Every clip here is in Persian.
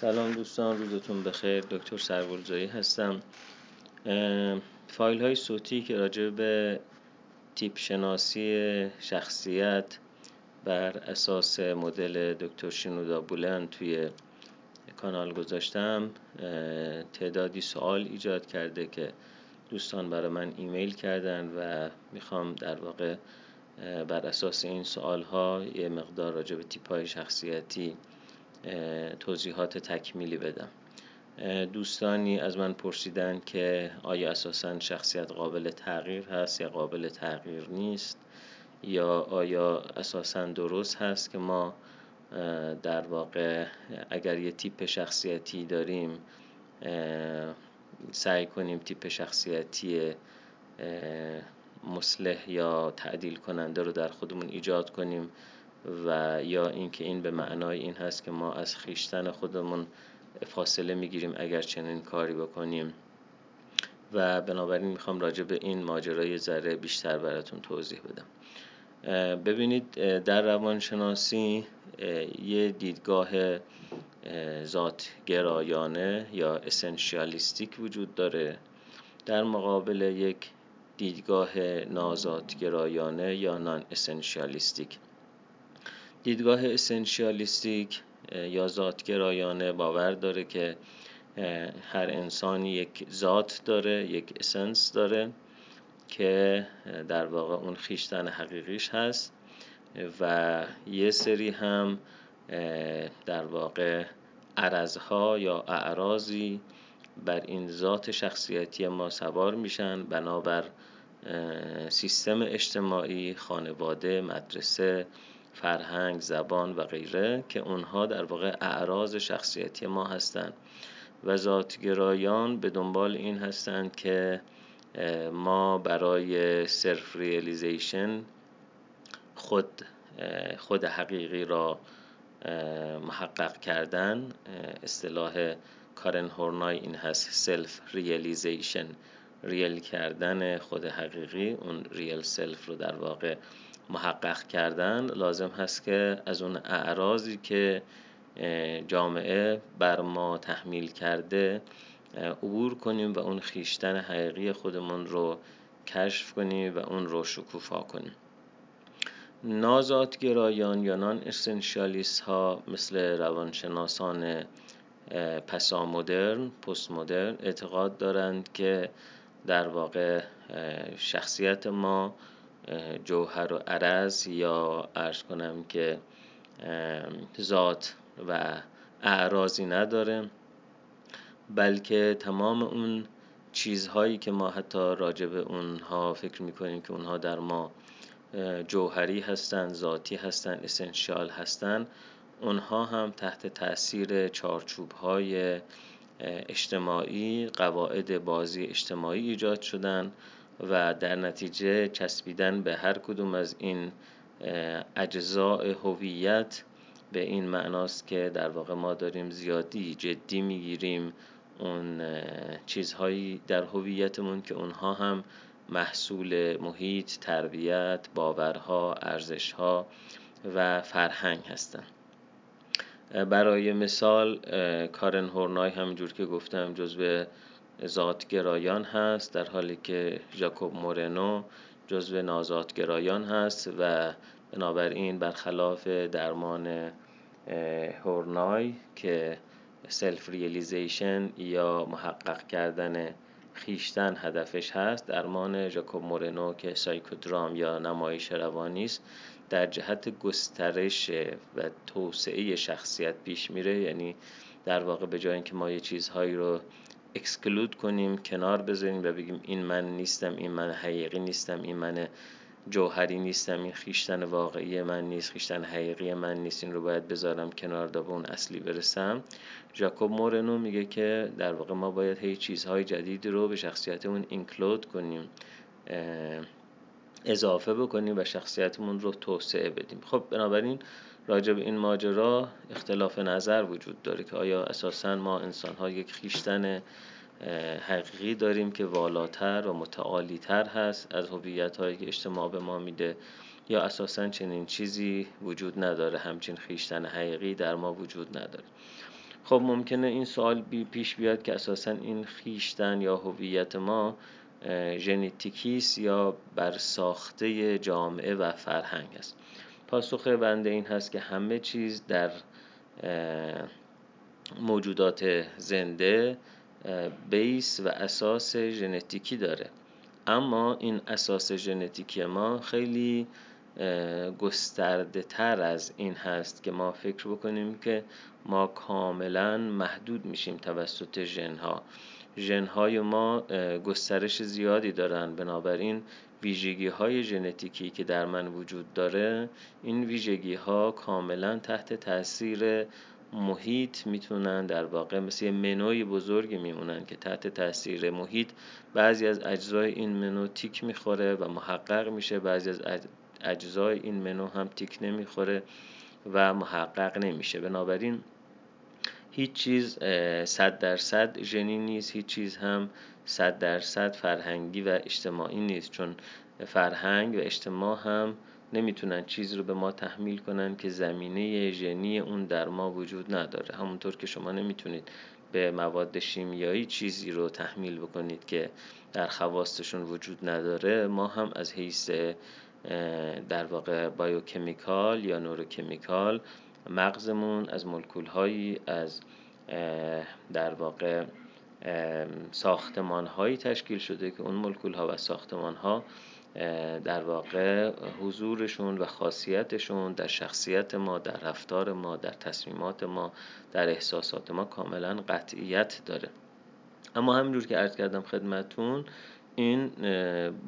سلام دوستان روزتون بخیر. دکتر سرگلزایی هستم. فایل های صوتی که راجع به تیپ شناسی شخصیت بر اساس مدل دکتر شنودا بولند توی کانال گذاشتم تعدادی سوال ایجاد کرده که دوستان برای من ایمیل کردن و می‌خوام در واقع بر اساس این سوال ها یه مقدار راجع به تیپ های شخصیتی توضیحات تکمیلی بدم. دوستانی از من پرسیدن که آیا اساسا شخصیت قابل تغییر هست یا قابل تغییر نیست یا آیا اساسا درست هست که ما در واقع اگر یه تیپ شخصیتی داریم سعی کنیم تیپ شخصیتی مصلح یا تعدیل کننده رو در خودمون ایجاد کنیم و یا اینکه این به معنای این هست که ما از خیشتن خودمون فاصله می‌گیریم اگر چنین کاری بکنیم. و بنابراین می‌خوام راجع به این ماجرای ذره بیشتر براتون توضیح بدم. ببینید در روانشناسی یه دیدگاه ذات گرایانه یا اسنشیالیستیک وجود داره. در مقابل یک دیدگاه نازات گرایانه یا نان اسنشیالیستیک دیدگاه اسنشیالیستیک یا ذاتگرایانه باور داره که هر انسانی یک ذات داره یک اسنس داره که در واقع اون خیشتن حقیقیش هست و یه سری هم در واقع عرضها یا اعراضی بر این ذات شخصیتی ما سوار میشن. بنابر سیستم اجتماعی خانواده مدرسه فرهنگ زبان و غیره که اونها در واقع اعراض شخصیتی ما هستند. و ذاتگرایان به دنبال این هستند که ما برای self-realization خود خود حقیقی را محقق کردن. اصطلاح کارن هورنای این هست self-realization، real کردن خود حقیقی. اون real self رو در واقع محقق کردن لازم هست که از اون اعراضی که جامعه بر ما تحمیل کرده عبور کنیم و اون خیشتن حقیقی خودمون رو کشف کنیم و اون رو شکوفا کنیم. نازادگرایان یا نان اسنشیالیست ها مثل روانشناسان پسا مدرن پست مدرن اعتقاد دارند که در واقع شخصیت ما جوهر و عرض یا ارز کنم که ذات و اعراضی نداره بلکه تمام اون چیزهایی که ما حتی راجع به اونها فکر می‌کنیم که اونها در ما جوهری هستند ذاتی هستند اسنشیال هستند اونها هم تحت تاثیر چارچوب های اجتماعی قواعد بازی اجتماعی ایجاد شدن و در نتیجه چسبیدن به هر کدوم از این اجزاء هویت به این معناست که در واقع ما داریم زیادی جدی می‌گیریم اون چیزهایی در هویتمون که اونها هم محصول محیط، تربیت، باورها، ارزشها و فرهنگ هستند. برای مثال کارن هورنای همینجور که گفتم جزو ذاتگرایان هست در حالی که ژاکوب مورنو جزو ناذاتگرایان هست و بنابراین برخلاف درمان هورنای که self realization یا محقق کردن خیشتن هدفش هست درمان ژاکوب مورنو که سایکودرام یا نمایش روانی است در جهت گسترش و توسعه شخصیت پیش میره. یعنی در واقع به جای اینکه ما یه چیزهایی رو اکسکلود کنیم کنار بذاریم و بگیم این من نیستم این من حقیقی نیستم این من جوهری نیستم این خیشتن واقعی من نیست خیشتن حقیقی من نیست این رو باید بذارم کنار دا به اون اصلی برسم. ژاکوب مورنو میگه که در واقع ما باید هی چیزهای جدیدی رو به شخصیتمون اینکلود کنیم اضافه بکنیم و شخصیتمون رو توسعه بدیم. خب بنابراین راجع به این ماجرا اختلاف نظر وجود داره که آیا اساسا ما انسان ها یک خیشتن حقیقی داریم که والاتر و متعالیتر هست از هویت هایی که اجتماع به ما میده یا اساسا چنین چیزی وجود نداره همچین خیشتن حقیقی در ما وجود نداره؟ خب ممکنه این سوال پیش بیاد که اساسا این خیشتن یا هویت ما ژنتیکیست یا بر ساخته جامعه و فرهنگ است. پاسخ بنده این هست که همه چیز در موجودات زنده بیس و اساس ژنتیکی داره. اما این اساس ژنتیکی ما خیلی گسترده تر از این هست که ما فکر بکنیم که ما کاملا محدود میشیم توسط ژنها. ژنهای ما گسترش زیادی دارن. بنابراین ویژگی های ژنتیکی که در من وجود داره این ویژگی ها کاملا تحت تاثیر محیط می‌تونن در واقع مثل منوی بزرگی میمونن که تحت تاثیر محیط بعضی از اجزای این منو تیک می‌خوره و محقق میشه. بعضی از اجزای این منو هم تیک نمی‌خوره و محقق نمیشه. بنابراین هیچ چیز صد درصد ژنی نیست هیچ چیز هم صد درصد فرهنگی و اجتماعی نیست. چون فرهنگ و اجتماع هم نمی‌تونن چیز رو به ما تحمیل کنن که زمینه ژنی اون در ما وجود نداره. همونطور که شما نمی‌تونید به مواد شیمیایی چیزی رو تحمیل بکنید که در خواستشون وجود نداره ما هم از حیث در واقع بایوکمیکال یا نوروکمیکال مغزمون از مولکول هایی از در واقع ساختمان هایی تشکیل شده که اون مولکول ها و ساختمان ها در واقع حضورشون و خاصیتشون در شخصیت ما در رفتار ما در تصمیمات ما در احساسات ما کاملا قطعیت داره. اما همینجور که عرض کردم خدمتون این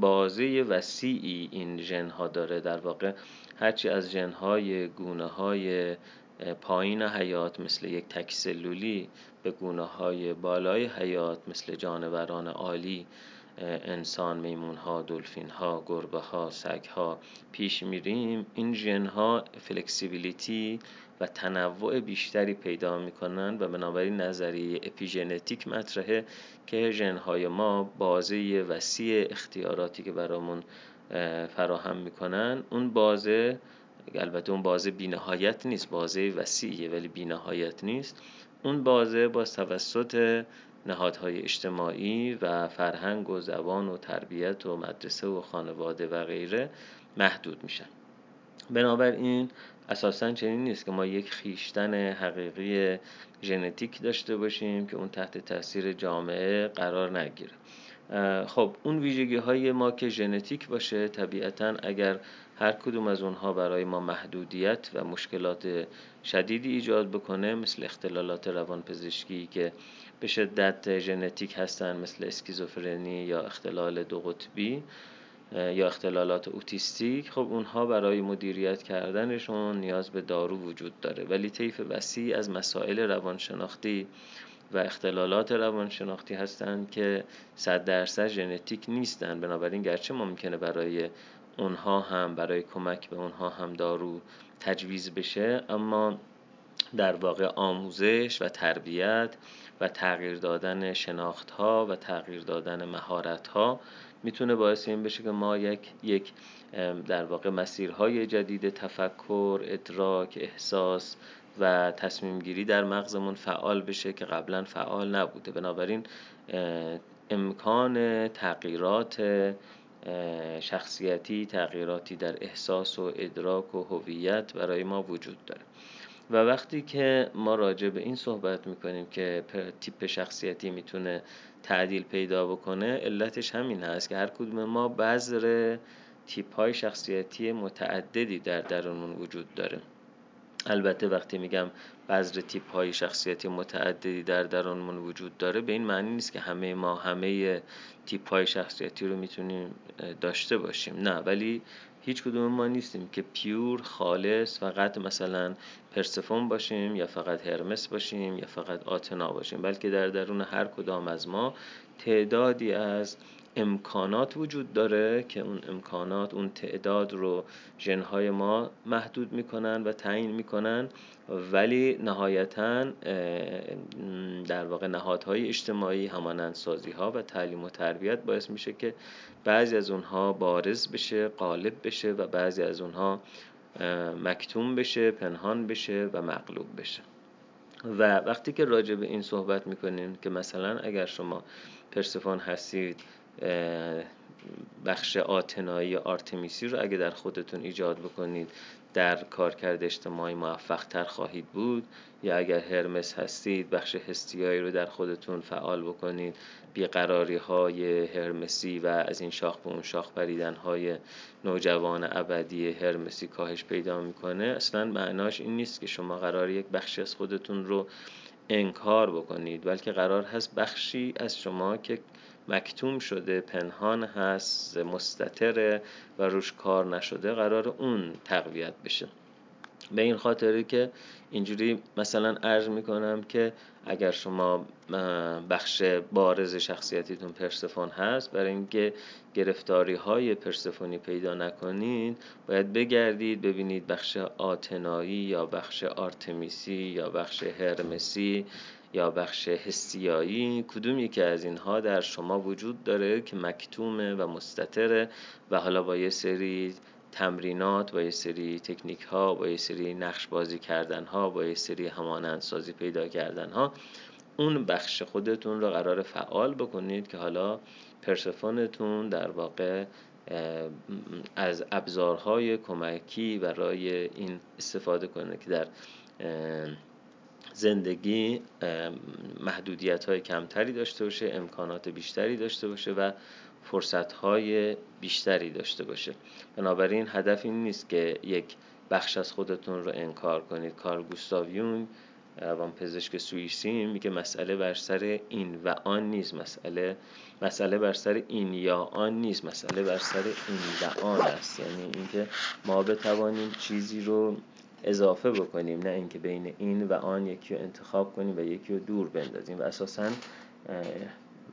بازه وسیعی این ژن ها داره در واقع. هرچی از ژن های گونه های پایین حیات مثل یک تکسلولی به گونه های بالای حیات مثل جانوران عالی انسان میمون ها دلفین ها گربه ها سگ ها پیش میریم. این ژن ها فلکسیبیلیتی و تنوع بیشتری پیدا می‌کنن و بنابراین نظریه اپیژنتیک مطرحه که ژن های ما بازه وسیع اختیاراتی که برامون فراهم می‌کنن. اون بازه البته اون بازه بینهایت نیست بازه وسیعیه ولی بینهایت نیست. اون بازه با توسط نهادهای اجتماعی و فرهنگ و زبان و تربیت و مدرسه و خانواده و غیره محدود میشن. بنابراین اساسا چنین نیست که ما یک خیشتن حقیقی ژنتیک داشته باشیم که اون تحت تاثیر جامعه قرار نگیره. خب اون ویژگی های ما که ژنتیک باشه طبیعتا اگر هر کدوم از اونها برای ما محدودیت و مشکلات شدیدی ایجاد بکنه مثل اختلالات روانپزشکی که به شدت ژنتیک هستن مثل اسکیزوفرنی یا اختلال دو قطبی یا اختلالات اوتیستیک خب اونها برای مدیریت کردنشون نیاز به دارو وجود داره. ولی طیف وسیع از مسائل روانشناختی و اختلالات روانشناختی هستند که صد درصد ژنتیک نیستن. بنابراین گرچه ممکنه برای اونها هم برای کمک به اونها هم دارو تجویز بشه اما در واقع آموزش و تربیت و تغییر دادن شناخت ها و تغییر دادن مهارت ها می‌تونه باعث این بشه که ما یک یک در واقع مسیرهای جدید تفکر ادراک احساس و تصمیم گیری در مغزمون فعال بشه که قبلا فعال نبوده. بنابراین امکان تغییرات شخصیتی تغییراتی در احساس و ادراک و هویت برای ما وجود داره. و وقتی که ما راجع به این صحبت می‌کنیم که تیپ شخصیتی می‌تونه تعدیل پیدا بکنه علتش همین هست که هر کدوم ما بذر تیپ های شخصیتی متعددی در درونمون وجود داره. البته وقتی میگم بذر تیپ های شخصیتی متعددی در درونمون وجود داره به این معنی نیست که همه ما همه تیپ های شخصیتی رو می‌تونیم داشته باشیم. نه ولی هیچ کدوم ما نیستیم که پیور خالص فقط مثلا پرسفون باشیم یا فقط هرمس باشیم یا فقط آتنا باشیم بلکه در درون هر کدام از ما تعدادی از امکانات وجود داره که اون امکانات اون تعداد رو ژنهای ما محدود می‌کنن و تعیین می‌کنن. ولی نهایتا در واقع نهادهای اجتماعی همانند سازی ها و تعلیم و تربیت باعث میشه که بعضی از اونها بارز بشه غالب بشه و بعضی از اونها مکتوم بشه پنهان بشه و مغلوب بشه. و وقتی که راجع به این صحبت می‌کنیم که مثلا اگر شما پرسفون هستید بخش آتنایی آرتمیسی رو اگه در خودتون ایجاد بکنید در کارکرد اجتماعی موفق تر خواهید بود. یا اگر هرمس هستید بخش هستیایی رو در خودتون فعال بکنید. بیقراری های هرمسی و از این شاخ به اون شاخ پریدن های نوجوان ابدی هرمسی کاهش پیدا می‌کنه. اصلا معناش این نیست که شما قرار یک بخشی از خودتون رو انکار بکنید بلکه قرار هست بخشی از شما که مکتوم شده پنهان هست مستطره و روش کار نشده قرار اون تقویت بشه. به این خاطری که اینجوری مثلا عرض می‌کنم که اگر شما بخش بارز شخصیتیتون پرسفون هست برای اینکه گرفتاری های پرسفونی پیدا نکنید باید بگردید ببینید بخش آتنایی یا بخش آرتمیسی یا بخش هرمسی. یا بخش حسیایی کدوم یکی از اینها در شما وجود داره که مکتومه و مستطره و حالا با یه سری تمرینات با یه سری تکنیک ها با یه سری نقش بازی کردن ها با یه سری همانندسازی پیدا کردن ها اون بخش خودتون رو قرار فعال بکنید که حالا پرسفونتون در واقع از ابزارهای کمکی برای این استفاده کنه که در زندگی محدودیت های کمتری داشته باشه امکانات بیشتری داشته باشه و فرصت های بیشتری داشته باشه. بنابراین هدف این نیست که یک بخش از خودتون رو انکار کنید. کار گوستاو یونگ روان پزشک سوئیسی میگه مسئله بر سر این و آن نیست. مسئله مسئله بر سر این یا آن نیست. مسئله بر سر این و آن است. یعنی اینکه ما بتوانیم چیزی رو اضافه بکنیم نه اینکه بین این و آن یکی رو انتخاب کنیم و یکی رو دور بندازیم. و اساسا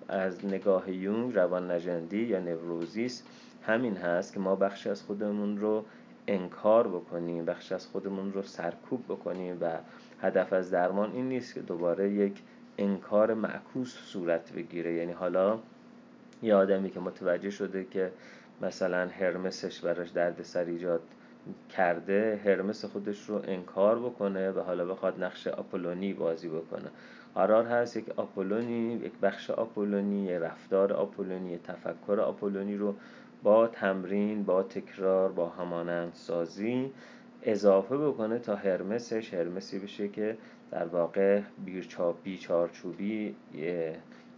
از نگاه یونگ روان نجندی یا نوروزیس همین هست که ما بخشی از خودمون رو انکار بکنیم بخشی از خودمون رو سرکوب بکنیم و هدف از درمان این نیست که دوباره یک انکار معکوس صورت بگیره. یعنی حالا یه آدمی که متوجه شده که مثلا هرمسش براش درد سر ایجاد کرده هرمس خودش رو انکار بکنه و حالا بخواد نقش آپولونی بازی بکنه. قرار هست یک آپولونی یک بخش آپولونی یک رفتار آپولونی تفکر آپولونی رو با تمرین با تکرار با همانند سازی اضافه بکنه تا هرمسش هرمسی بشه که در واقع بیچارچوبی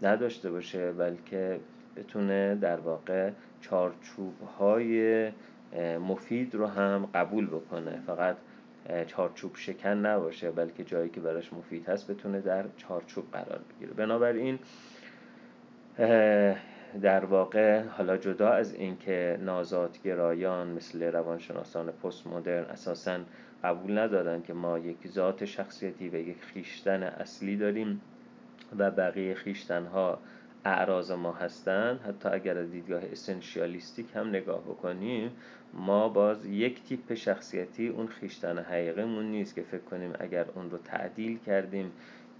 نداشته باشه بلکه بتونه در واقع چارچوب های مفید رو هم قبول بکنه. فقط چارچوب شکن نباشه بلکه جایی که براش مفید هست بتونه در چارچوب قرار بگیره. بنابراین در واقع حالا جدا از اینکه نازادگرایان مثل روانشناسان پست مدرن اساسا قبول ندارن که ما یک ذات شخصیتی و یک خیشتن اصلی داریم و بقیه خیشتن ها اعراض ما هستند حتی اگر از دیدگاه اسنشیالیستیک هم نگاه بکنیم ما باز یک تیپ شخصیتی اون خیشتن حقیقیمون نیست که فکر کنیم اگر اون رو تعدیل کردیم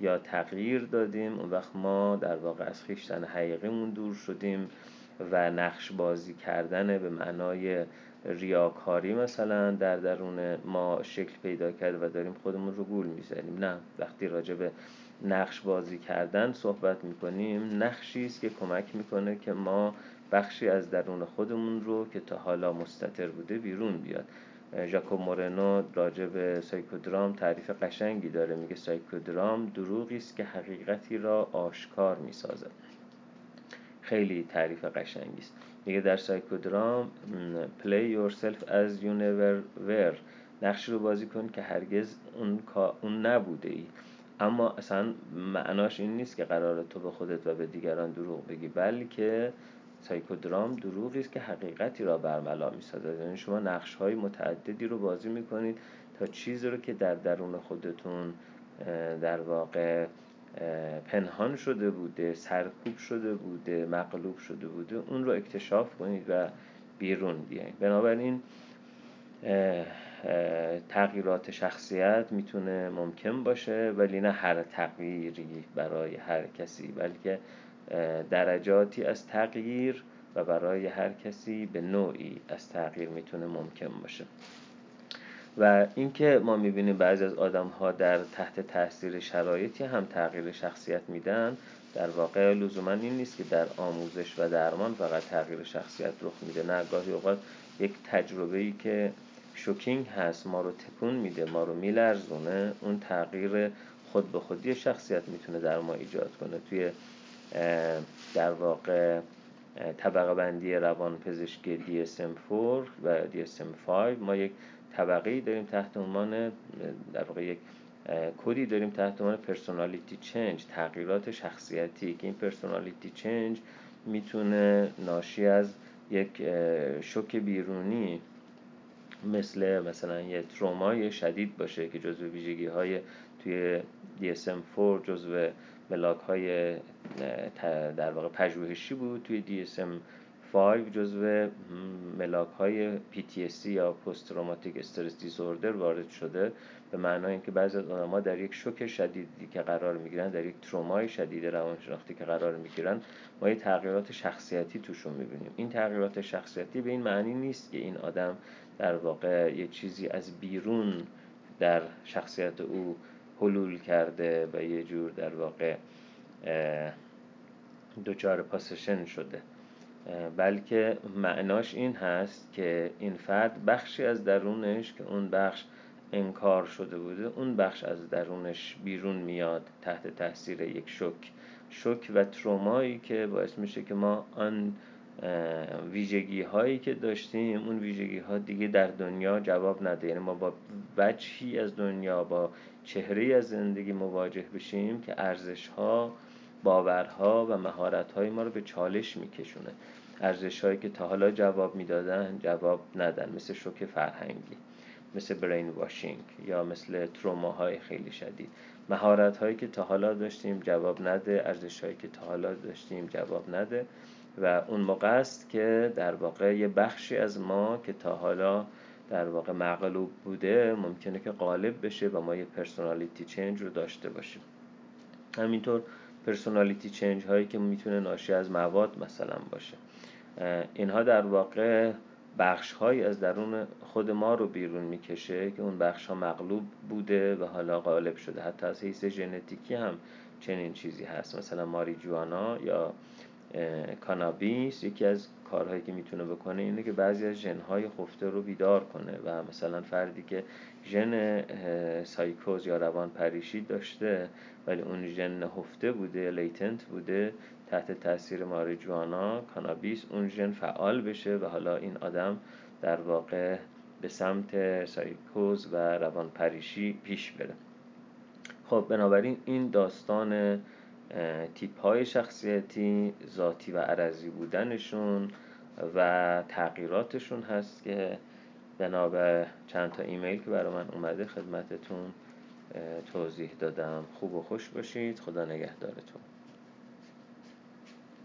یا تغییر دادیم اون وقت ما در واقع از خیشتن حقیقیمون دور شدیم و نقش بازی کردن به معنای ریاکاری مثلا در درون ما شکل پیدا کرده و داریم خودمون رو گول می‌زنیم. نه وقتی راجع به نقش بازی کردن صحبت می‌کنیم نقشی است که کمک می‌کنه که ما بخشی از درون خودمون رو که تا حالا مستطر بوده بیرون بیاد. ژاکوب مورنو راجع به سایکودرام تعریف قشنگی داره. میگه سایکودرام دروغی است که حقیقتی را آشکار می‌سازد. خیلی تعریف قشنگی است. میگه در سایکودرام as you never were. نقش رو بازی کن که هرگز اون, اون نبوده ای. اما اصلا معناش این نیست که قرار تو به خودت و به دیگران دروغ بگی بلکه سایکودرام دروغی است که حقیقتی را برملا می‌سازد. یعنی شما نقش های متعددی رو بازی می‌کنید تا چیزی رو که در درون خودتون در واقع پنهان شده بوده سرکوب شده بوده مغلوب شده بوده. اون رو اکتشاف کنید و بیرون بیاین بنابراین تغییرات شخصیت می‌تونه ممکن باشه ولی نه هر تغییری برای هر کسی بلکه درجاتی از تغییر و برای هر کسی به نوعی از تغییر می‌تونه ممکن باشه. و اینکه ما می‌بینیم بعضی از آدم ها در تحت تاثیر شرایطی هم تغییر شخصیت میدن در واقع لزوما این نیست که در آموزش و درمان فقط تغییر شخصیت رخ میده. نه گاهی اوقات یک تجربه ای که شوکینگ هست ما رو تکون میده ما رو میلرزونه اون تغییر خود به خودی شخصیت می‌تونه در ما ایجاد کنه. توی در واقع طبقه بندی روان پزشکی DSM-4 و DSM-5 ما یک طبقه داریم تحت عنوان در واقع یک کدی داریم تحت عنوان personality change تغییرات شخصیتی که این personality change می‌تونه ناشی از یک شوک بیرونی مثل مثلا یه ترومای شدید باشه که جزو ویژگی های توی DSM-4 جزو ملاک های در واقع پژوهشی بود توی DSM-5 جزو ملاک های PTSD یا پست تروماتیک استرس دیزوردر وارد شده به معنای اینکه بعضی از آدم‌ها در یک شوک شدیدی که قرار می‌گیرن در یک ترومای شدید روانشناختی که قرار می‌گیرن ما یه تغییرات شخصیتی توشون می‌بینیم. این تغییرات شخصیتی به این معنی نیست که این آدم در واقع یه چیزی از بیرون در شخصیت او حلول کرده و یه جور در واقع دوچار پاسشن شده. بلکه معناش این هست که این فرد بخشی از درونش که اون بخش انکار شده بوده اون بخش از درونش بیرون میاد تحت تاثیر یک شک. شک و ترومایی که باعث میشه که ما آن ویژگی هایی که داشتیم اون ویژگی ها دیگه در دنیا جواب نده. یعنی ما با وجهی از دنیا با چهره از زندگی مواجه بشیم که ارزش ها باورها و مهارت های ما رو به چالش میکشونه. ارزش هایی که تا حالا جواب می‌دادن جواب ندن. مثل شوک فرهنگی مثل برین واشینگ یا مثل های خیلی شدید. مهارت هایی که تا حالا داشتیم جواب نده. ارزش هایی که تا حالا داشتیم جواب نده. و اون موقع است که در واقع یه بخشی از ما که تا حالا در واقع مغلوب بوده ممکنه که غالب بشه و ما یه پرسونالیتی چنج رو داشته باشیم. همینطور پرسونالیتی چنج هایی که می‌تونه ناشی از مواد مثلا باشه. اینها در واقع بخش های از درون خود ما رو بیرون می‌کشه که اون بخش ها مغلوب بوده و حالا غالب شده. حتی از حیث ژنتیکی هم چنین چیزی هست. مثلا ماریجوانا یا کانابیس یکی از کارهایی که می‌تونه بکنه اینه که بعضی از ژنهای خفته رو بیدار کنه و مثلا فردی که ژن سایکوز یا روان پریشی داشته ولی اون ژن خفته بوده latent بوده تحت تاثیر ماریجوانا کانابیس اون ژن فعال بشه و حالا این آدم در واقع به سمت سایکوز و روان پریشی پیش بره. خب بنابراین این داستان تیپ های شخصیتی ذاتی و عرضی بودنشون و تغییراتشون هست که بنا به چند تا ایمیل که برای من اومده خدمتتون توضیح دادم. خوب و خوش باشید. خدا نگهدارتون.